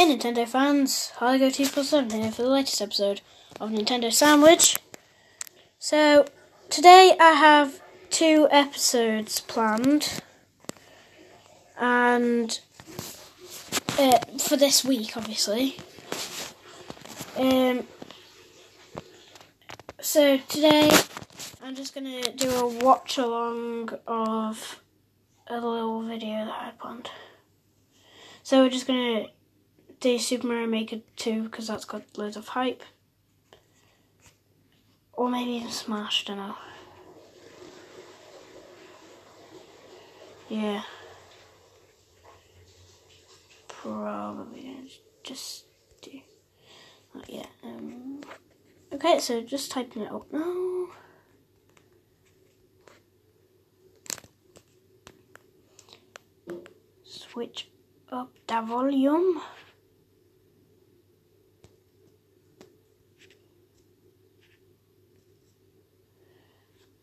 Hey Nintendo fans, Hargo 247 here for the latest episode of Nintendo Sandwich. So, today I have two episodes planned, and uh, for this week, obviously. Um, so, today I'm just gonna do a watch along of a little video that I planned. So, we're just gonna do Super Mario Maker 2 because that's got loads of hype. Or maybe even Smash, don't know. Yeah. Probably just do not yet. Um, okay, so just typing it up now. Switch up the volume.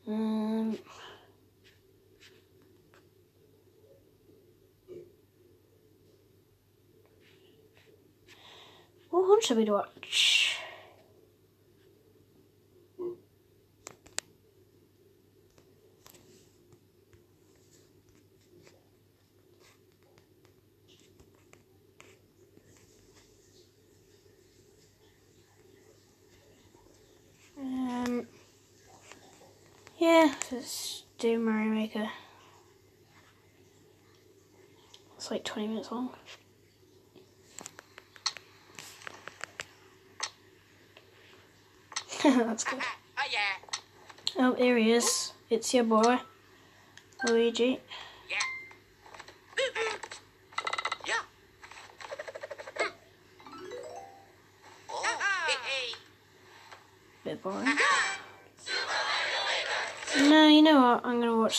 Um, what one should we watch? Um, yeah, let's do Mario Maker. It's like 20 minutes long. That's good. Ah, oh yeah. Oh, there he is. It's your boy, Luigi.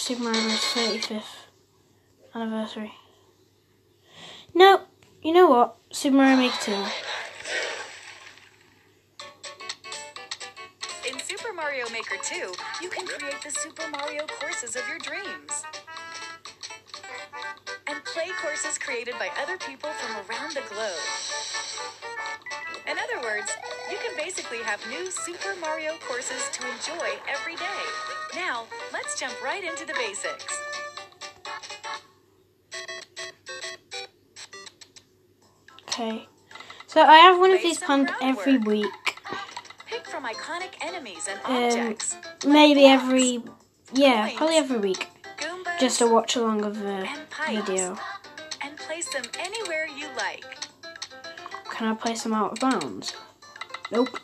Super Mario Bros. 35th anniversary. No, you know what? Super Mario Maker 2. In Super Mario Maker 2, you can create the Super Mario courses of your dreams. And play courses created by other people from around the globe. In other words, you can basically have new Super Mario courses to enjoy every day. Now, let's jump right into the basics. Okay. So I have one of these planned every week. Pick from iconic enemies and Um, objects. Maybe every. Yeah, probably every week. Just a watch along of the video. And place them anywhere you like. Can I place them out of bounds? Nope.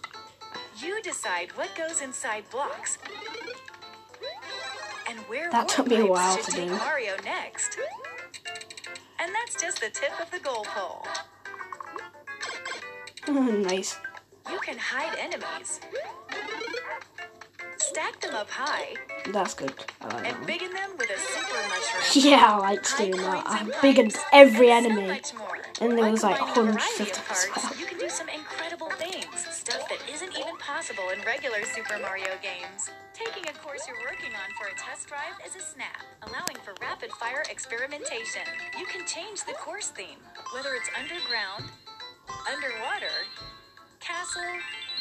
You decide what goes inside blocks. And where That took me a while to do. Mario next. And that's just the tip of the goal pole. nice. You can hide enemies. Stack them up high That's good. I like that and one. biggin them with a super mushroom. Yeah, I Hide doing that. I and biggered every so enemy. more. And there was like hundreds of them as well. You can do some incredible things, stuff that isn't even possible in regular Super Mario games. Taking a course you're working on for a test drive is a snap, allowing for rapid fire experimentation. You can change the course theme, whether it's underground, underwater, castle,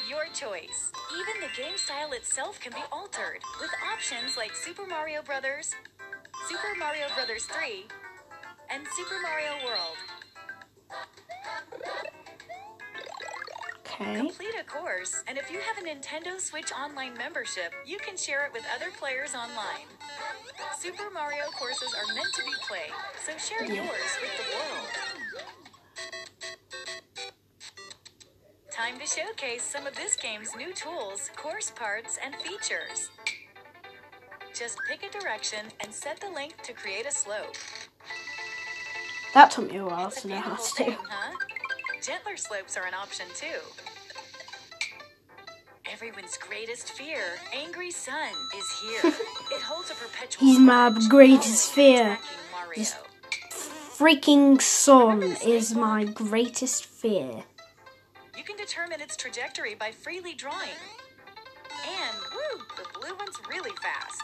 your choice. Even the game style itself can be altered with options like Super Mario Brothers, Super Mario Brothers 3, and Super Mario World. Okay. Complete a course, and if you have a Nintendo Switch Online membership, you can share it with other players online. Super Mario courses are meant to be played, so share Yeah. yours with the world. Time to showcase some of this game's new tools, course parts, and features. Just pick a direction and set the length to create a slope. That took me a while to know how to do. huh? Gentler slopes are an option too. Everyone's greatest fear, angry sun, is here. it holds a perpetual. He's my greatest fear. and attacking Mario. Just- Freaking sun is my greatest fear. You can determine its trajectory by freely drawing. And woo, the blue one's really fast.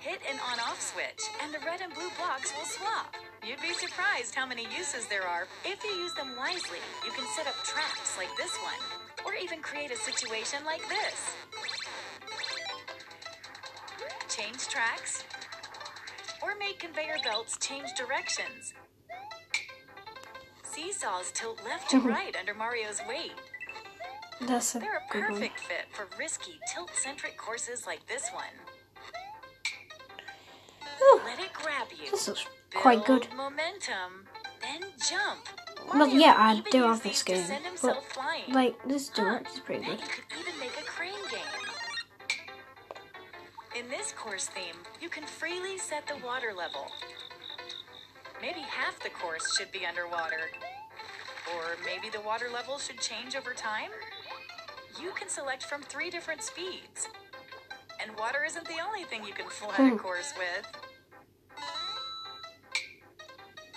Hit an on-off switch, and the red and blue blocks will swap. You'd be surprised how many uses there are. If you use them wisely, you can set up traps like this one, or even create a situation like this. Change tracks, or make conveyor belts change directions. Seesaws tilt left to right under Mario's weight. That's a They're a good one. perfect fit for risky, tilt-centric courses like this one. Whew, Let it grab you. this looks quite good. Momentum, then jump. Well, yeah, I do these this game, but. Like, this Huh, director's pretty good. you could even make a crane game. In this course theme, you can freely set the water level. Maybe half the course should be underwater. Or maybe the water level should change over time? You can select from three different speeds. And water isn't the only thing you can flood a Hmm. course with.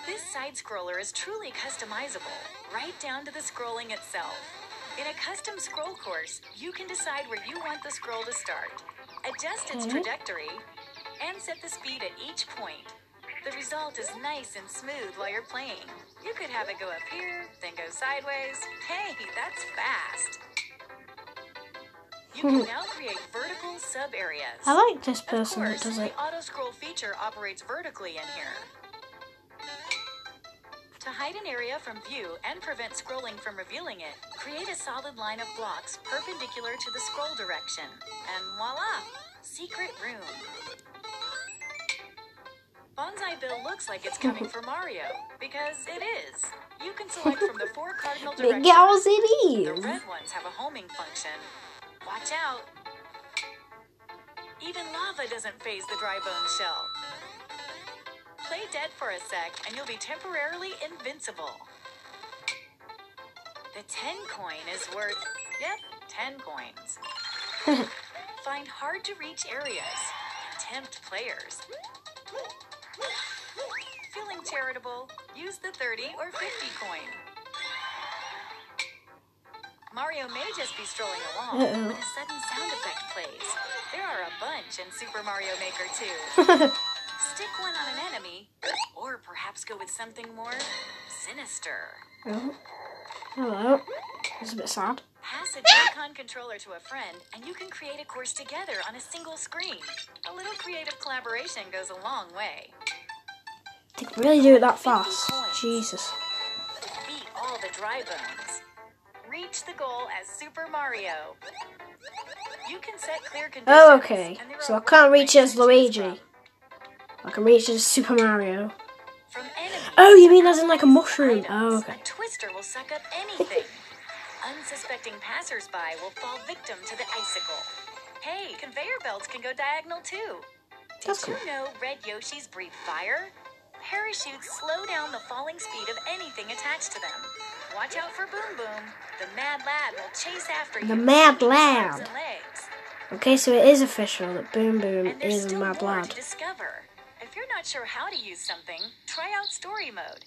This side scroller is truly customizable, right down to the scrolling itself. In a custom scroll course, you can decide where you want the scroll to start, adjust its trajectory, and set the speed at each point. The result is nice and smooth while you're playing. You could have it go up here, then go sideways. Hey, that's fast. You can now create vertical sub areas. I like this Of person that course, does the auto scroll feature operates vertically in here. To hide an area from view and prevent scrolling from revealing it, create a solid line of blocks perpendicular to the scroll direction. And voila! Secret room. Banzai Bill looks like it's coming for Mario, because it is. You can select from the four cardinal Big directions. gals it The red ones have a homing function. Watch out. Even lava doesn't phase the dry bone shell. Play dead for a sec and you'll be temporarily invincible. The 10 coin is worth, yep, 10 coins. Find hard to reach areas. Tempt players. Feeling charitable? Use the 30 or 50 coin. Mario may just be strolling along Uh-oh. when a sudden sound effect plays. There are a bunch in Super Mario Maker 2. Stick one on an enemy, or perhaps go with something more sinister. Oh. Hello. It's a bit sad. Pass a Joy-Con controller to a friend, and you can create a course together on a single screen. A little creative collaboration goes a long way. They can really do it that fast. Jesus. Beat all the dry bones. Reach the goal as Super Mario. You can set clear conditions. Oh, okay. So I can't reach as Luigi. From. I can reach it as Super Mario. Oh, you mean as in like a mushroom? items, Oh, okay. A twister will suck up anything. Unsuspecting passersby will fall victim to the icicle. Hey, conveyor belts can go diagonal too. Did That's you cool. know red Yoshis breathe fire? Parachutes slow down the falling speed of anything attached to them. Watch out for Boom Boom. The mad lad will chase after you. The mad lad. legs. Okay, so it is official that Boom Boom is a mad lad. If you're not sure how to use something, try out story mode.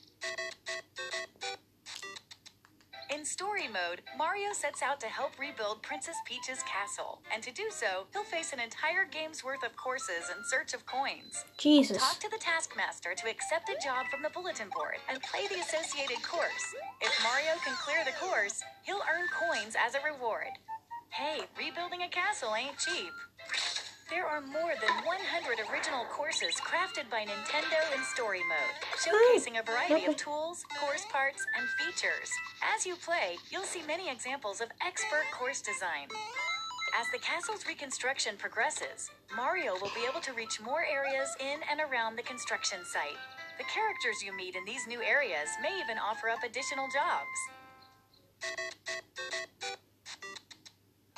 In story mode, Mario sets out to help rebuild Princess Peach's castle, and to do so, he'll face an entire game's worth of courses in search of coins. Jesus. Talk to the taskmaster to accept a job from the bulletin board and play the associated course. If Mario can clear the course, he'll earn coins as a reward. Hey, rebuilding a castle ain't cheap. There are more than 100 original courses crafted by Nintendo in story mode, showcasing a variety of tools, course parts, and features. As you play, you'll see many examples of expert course design. As the castle's reconstruction progresses, Mario will be able to reach more areas in and around the construction site. The characters you meet in these new areas may even offer up additional jobs.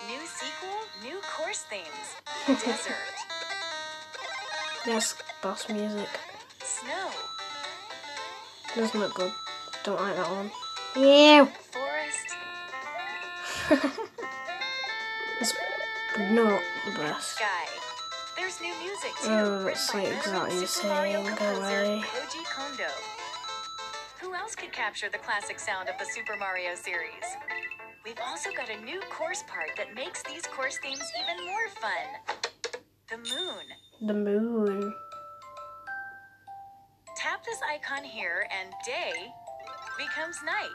New sequel, new course themes. Desert, Yes, boss music. snow, Doesn't look good. Don't like that one. Yeah. forest, It's not the best. sky. There's new music too, Oh, written it's by like veteran exactly the same, go away. Koji Kondo. Who else could capture the classic sound of the Super Mario series? We've also got a new course part that makes these course themes even more fun. The moon. The moon. Tap this icon here and day becomes night.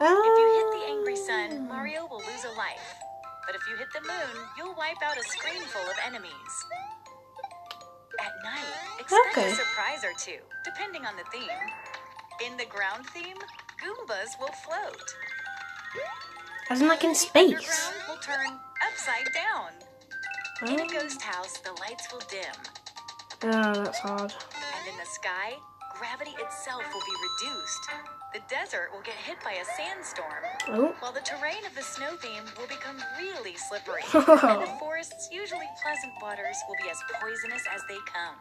Oh. If you hit the angry sun, oh. Mario will lose a life. But if you hit the moon, you'll wipe out a screen full of enemies. At night, expect Okay. a surprise or two, depending on the theme. In the ground theme, Goombas will float. As in like in space. will turn upside down. In a Oh, ghost house, the lights will dim. oh that's hard. And in the sky, gravity itself will be reduced. The desert will get hit by a sandstorm. Oh. While the terrain of the snow theme will become really slippery, and the forest's usually pleasant waters will be as poisonous as they come.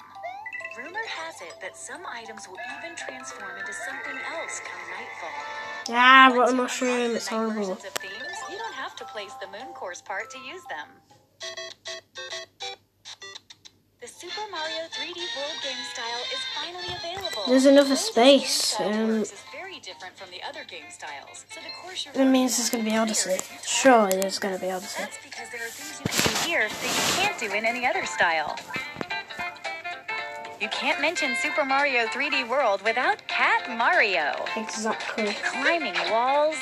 Rumor has it that some items will even transform into something else come nightfall. Yeah, Once what a you mushroom. It's horrible. of themes, you don't have to place the moon course part to use them. The Super Mario 3D World game style is finally available. There's another The way this game space, um, is different from the other game styles. So the course you're That means there's on gonna be Odyssey. appear each Surely there's gonna be Odyssey. that's because there are things you can do here that you can't do in any other style. You can't mention Super Mario 3D World without Cat Mario. Exactly. Climbing walls,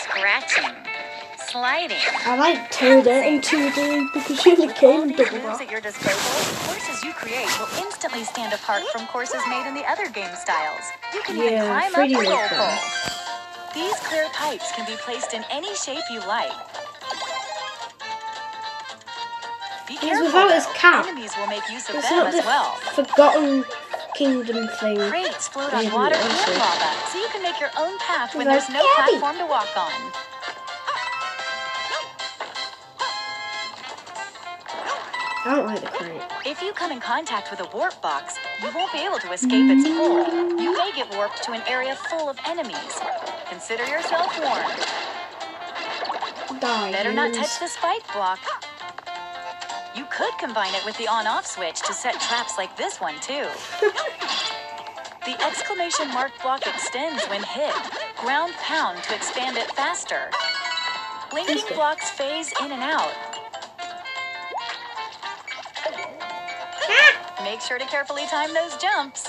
scratching, sliding. I like Toad in 2D because she only came in double moves at your disposal, courses you create will instantly stand apart from courses made in the other game styles. You can even Yeah, climb 3D up the roll pole. These clear pipes can be placed in any shape you like. Be He's careful, without his though. cap. Enemies will make use of It's them not as the well. Forgotten Kingdom thing. Crates float on water and lava, so you can make your own path when there's no Gabby. platform to walk on. I don't like the crate. If you come in contact with a warp box, you won't be able to escape its pull. You may get warped to an area full of enemies. Consider yourself warned. Die. Better not touch the spike block. You could combine it with the on-off switch to set traps like this one too. The exclamation mark block extends when hit. Ground pound to expand it faster. Blinking blocks phase in and out. Make sure to carefully time those jumps.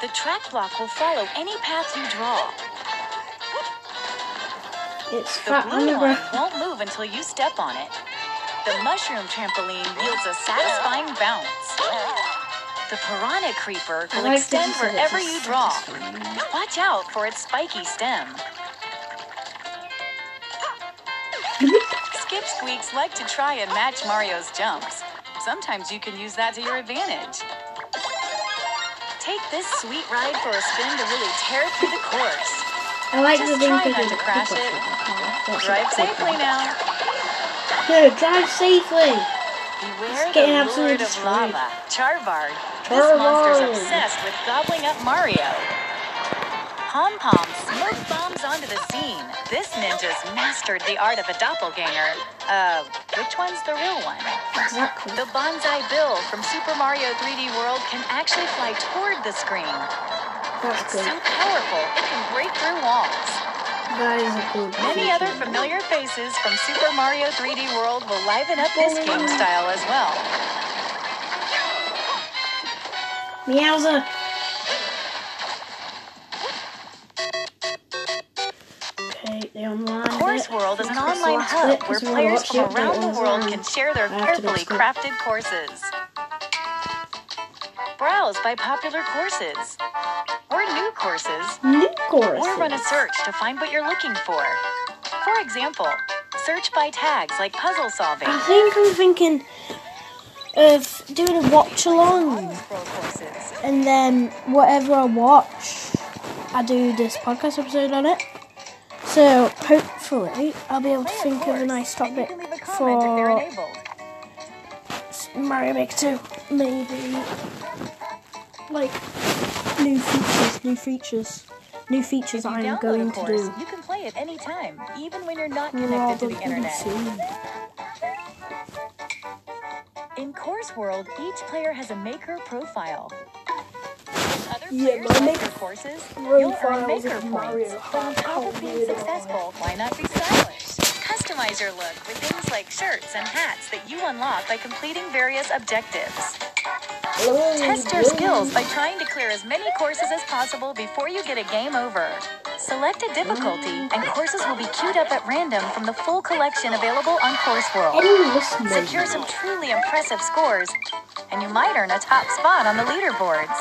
The track block will follow any path you draw. It's The blue line won't move until you step on it. The mushroom trampoline yields a satisfying bounce. The piranha creeper will like extend that you said wherever you draw. Watch out for its spiky stem. Skipsqueaks like to try and match Mario's jumps. Sometimes you can use that to your advantage. Take this sweet ride for a spin to really tear through the course. I like Just the try not to crash it. Drive safely now. No, drive safely. Beware It's getting the absolutely Lord of destroyed. Lava, Charvaargh. This monster's obsessed with gobbling up Mario. Pom Pom smoke bombs onto the scene. This ninja's mastered the art of a doppelganger. Uh, which one's the real one? Exactly. The Banzai Bill from Super Mario 3D World can actually fly toward the screen. That's It's so powerful, it can break through walls. That is a good Many other familiar faces from Super Mario 3D World will liven up this game style as well. Meowser. Okay, the online. Course. World is an online hub where players from around the world can share their I have to go carefully crafted courses. Browse by popular courses or new courses or run a search to find what you're looking for. For example, search by tags like puzzle solving. I think I'm thinking of doing a watch along, and then whatever I watch, I do this podcast episode on it. So hopefully, I'll be able to think of a nice topic can leave if you're for. Mario Maker 2. Maybe like new features, new features, new features I'm download going a to do. you can play at any time, even when you're not connected Rather to the internet. soon. In Course World, each player has a maker profile. Other Yeah, my maker courses, you'll earn maker points. But on top of being successful, why not be stylish? Customize your look with things like shirts and hats that you unlock by completing various objectives. Test your skills by trying to clear as many courses as possible before you get a game over. Select a difficulty, and courses will be queued up at random from the full collection available on Course World. Secure some truly impressive scores, and you might earn a top spot on the leaderboards.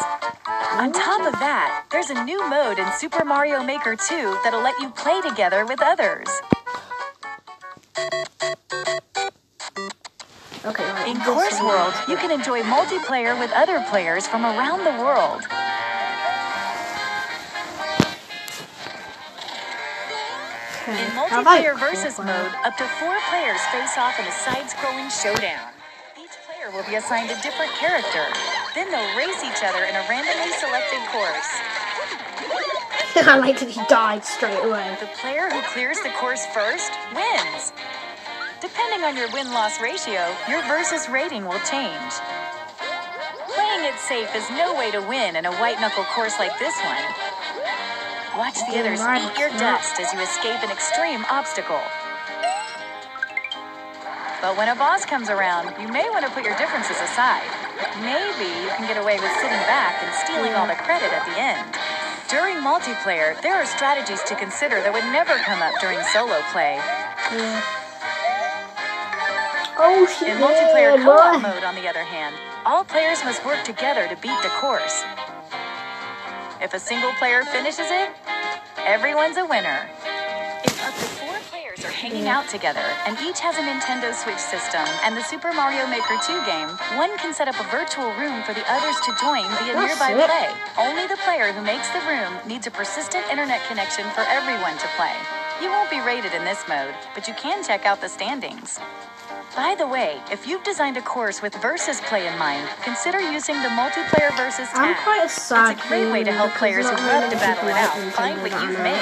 On top of that, there's a new mode in Super Mario Maker 2 that'll let you play together with others. Okay. In Course. World, you can enjoy multiplayer with other players from around the world. Okay. In multiplayer versus mode, up to four players face off in a side-scrolling showdown. Each player will be assigned a different character. Then they'll race each other in a randomly selected course. I like that he died straight away. The player who clears the course first wins. Depending on your win-loss ratio, your versus rating will change. Playing it safe is no way to win in a white-knuckle course like this one. Watch the others eat your dust as you escape an extreme obstacle. But when a boss comes around, you may want to put your differences aside. Maybe you can get away with sitting back and stealing all the credit at the end. During multiplayer, there are strategies to consider that would never come up during solo play. Yeah. Oh shit! In multiplayer yeah, co-op mode, on the other hand, all players must work together to beat the course. If a single player finishes it, everyone's a winner. If up to four players are hanging out together and each has a Nintendo Switch system and the Super Mario Maker 2 game, one can set up a virtual room for the others to join via That's nearby sick. play. Only the player who makes the room needs a persistent internet connection for everyone to play. You won't be rated in this mode, but you can check out the standings. By the way, if you've designed a course with versus play in mind, consider using the multiplayer versus I'm tab. quite a sad It's a great way to help players who love to battle it out find what you've made.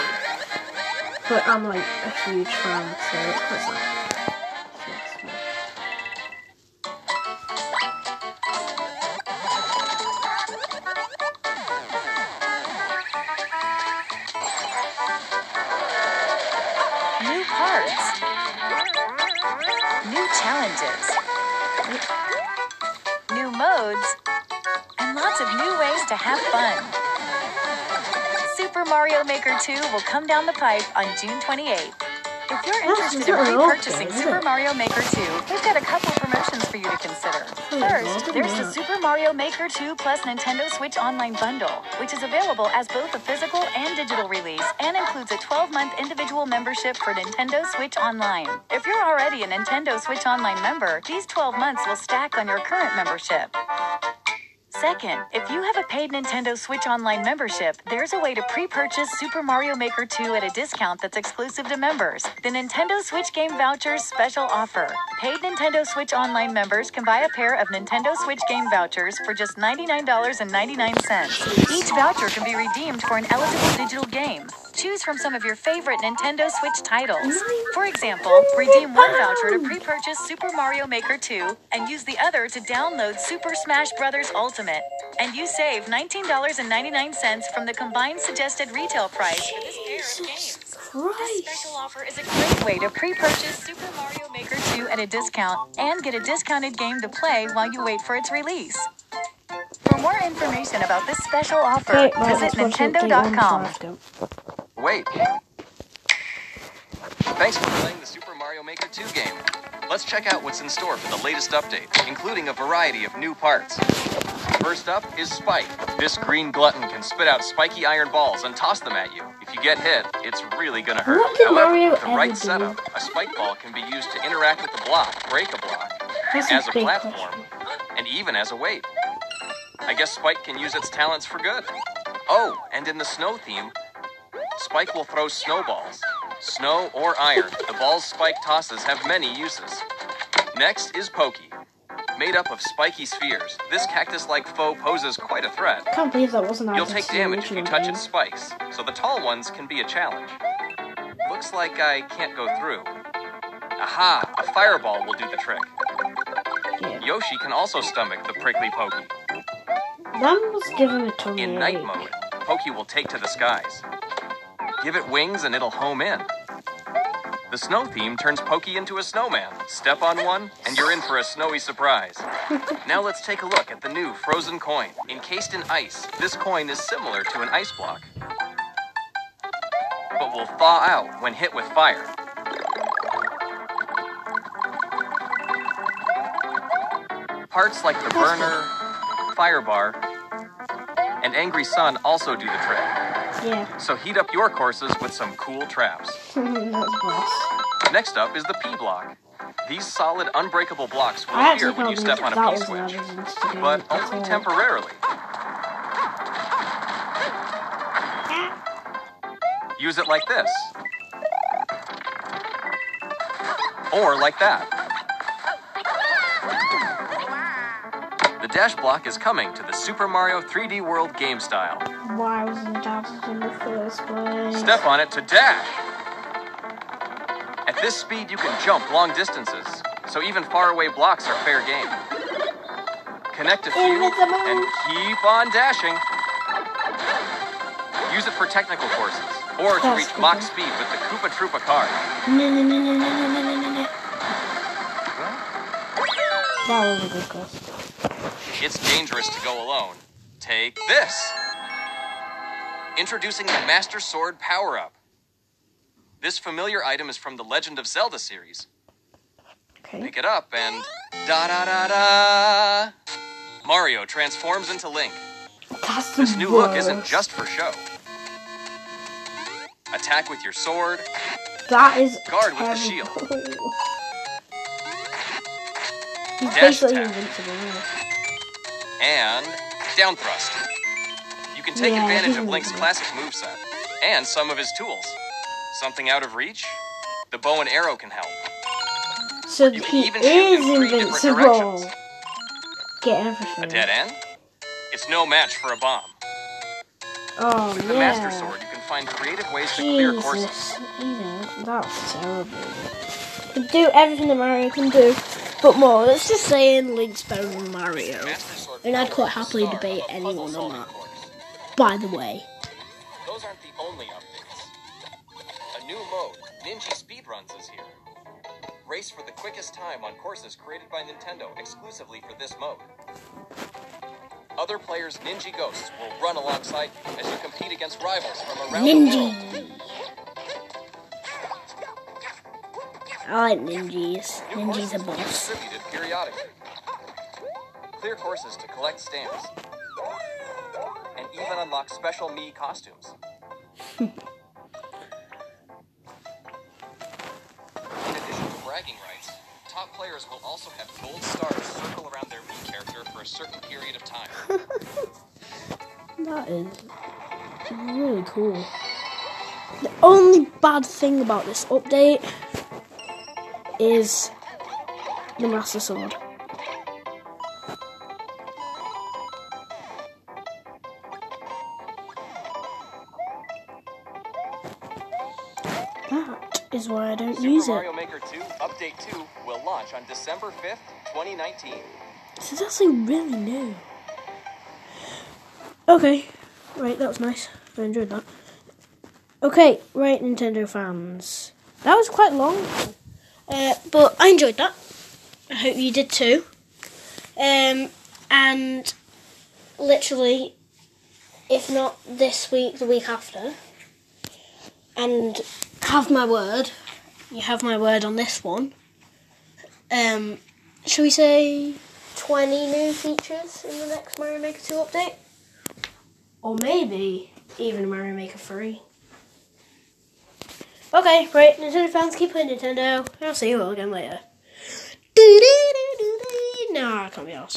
But I'm like a huge fan, so it's quite sad. Challenges. New modes. And lots of new ways to have fun. Super Mario Maker 2 will come down the pipe on June 28th. If you're interested in repurchasing Super? Mario Maker 2, we've got a couple promotions for you to consider. First, there's the. Super Mario Maker 2 plus Nintendo Switch Online bundle, which is available as both a physical and digital release and includes a 12-month individual membership for Nintendo Switch Online. If you're already a Nintendo Switch Online member, these 12 months will stack on your current membership. Second, if you have a paid Nintendo Switch Online membership, there's a way to pre-purchase Super Mario Maker 2 at a discount that's exclusive to members. The Nintendo Switch Game Vouchers special offer. Paid Nintendo Switch Online members can buy a pair of Nintendo Switch Game Vouchers for just $99.99. Each voucher can be redeemed for an eligible digital game. Choose from some of your favorite Nintendo Switch titles. For example, redeem one voucher to pre-purchase Super Mario Maker 2 and use the other to download Super Smash Bros. Ultimate. And you save $19.99 from the combined suggested retail price for this pair of games. This special offer is a great way to pre-purchase Super Mario Maker 2 at a discount and get a discounted game to play while you wait for its release. For more information about this special offer, Okay, right, visit let's watch it. Take one nintendo.com. Wait. Thanks for playing the Super Mario Maker 2 game. Let's check out what's in store for the latest update, including a variety of new parts. First up is Spike. This green glutton can spit out spiky iron balls and toss them at you. If you get hit, it's really gonna hurt. However, Mario with the right do? setup, a spike ball can be used to interact with the block, break a block, That's as a a platform, question. and even as a weight. I guess Spike can use its talents for good. Oh, and in the snow theme, Spike will throw snowballs. Snow or iron, the balls Spike tosses have many uses. Next is Pokey. Made up of spiky spheres, this cactus like foe poses quite a threat. I can't believe that wasn't You'll take damage if you touch game. its spikes, so the tall ones can be a challenge. Looks like I can't go through. Aha! A fireball will do the trick. Yeah. Yoshi can also stomach the prickly Pokey. That must give him a tummy In night mode, Pokey will take to the skies. Give it wings and it'll home in. The snow theme turns Pokey into a snowman. Step on one, and you're in for a snowy surprise. now let's take a look at the new frozen coin. Encased in ice, this coin is similar to an ice block, but will thaw out when hit with fire. Parts like the burner, fire bar, and angry sun also do the trick. Yeah, So heat up your courses with some cool traps. Next up is the P block. These solid, unbreakable blocks will I appear when you step on a P switch, but only all. temporarily. Use it like this. Or like that. Dash block is coming to the Super Mario 3D World game style. Why wasn't that in the first place? Step on it to dash. At this speed, you can jump long distances, so even faraway blocks are fair game. Connect a few and keep on dashing. Use it for technical courses or to reach. Mach speed with the Koopa Troopa card. No, no, no, no, no, no, no, no, no. That was a good course. It's dangerous to go alone. Take this. Introducing the Master Sword Power Up. This familiar item is from the Legend of Zelda series. Okay. Pick it up and da da da da. Mario transforms into Link. That's This new look isn't just for show. Attack with your sword, That is Guard with the shield. He's Dash basically attack. invincible. And down thrust. You can take Yeah, advantage of Link's classic moveset and some of his tools. Something out of reach? The bow and arrow can help. So You he even in is three invincible. Get everything. A dead end? It's no match for a bomb. Oh With yeah. the Master Sword, you can find creative ways to clear courses. Jesus, you that's terrible. Can do everything that Mario can do, but more. Let's just say in Link's better than Mario. Master And I'd quite happily debate anyone on that. By the way, Those aren't the only updates. A new mode, Ninja Speedruns, is here. Race for the quickest time on courses created by Nintendo exclusively for this mode. Other players' Ninja Ghosts will run alongside you as you compete against rivals from around the world. Ninja. I like ninjas. Ninjas are boss. Clear courses to collect stamps. And even unlock special me costumes. In addition to bragging rights, top players will also have gold stars circle around their me character for a certain period of time. That is really cool. The only bad thing about this update is the Master Sword. It. Mario Maker 2 Update 2 will launch on December 5th, 2019. This is actually really new. Okay, right, that was nice. I enjoyed that. Okay, right, Nintendo fans. That was quite long, uh, but I enjoyed that. I hope you did too. Um, and literally, if not this week, the week after, and have my word, you have my word on this one. Um, shall we say 20 new features in the next Mario Maker 2 update? Or maybe even Mario Maker 3. Okay, right, Nintendo fans, keep playing Nintendo. I'll see you all again later. No, I can't be asked.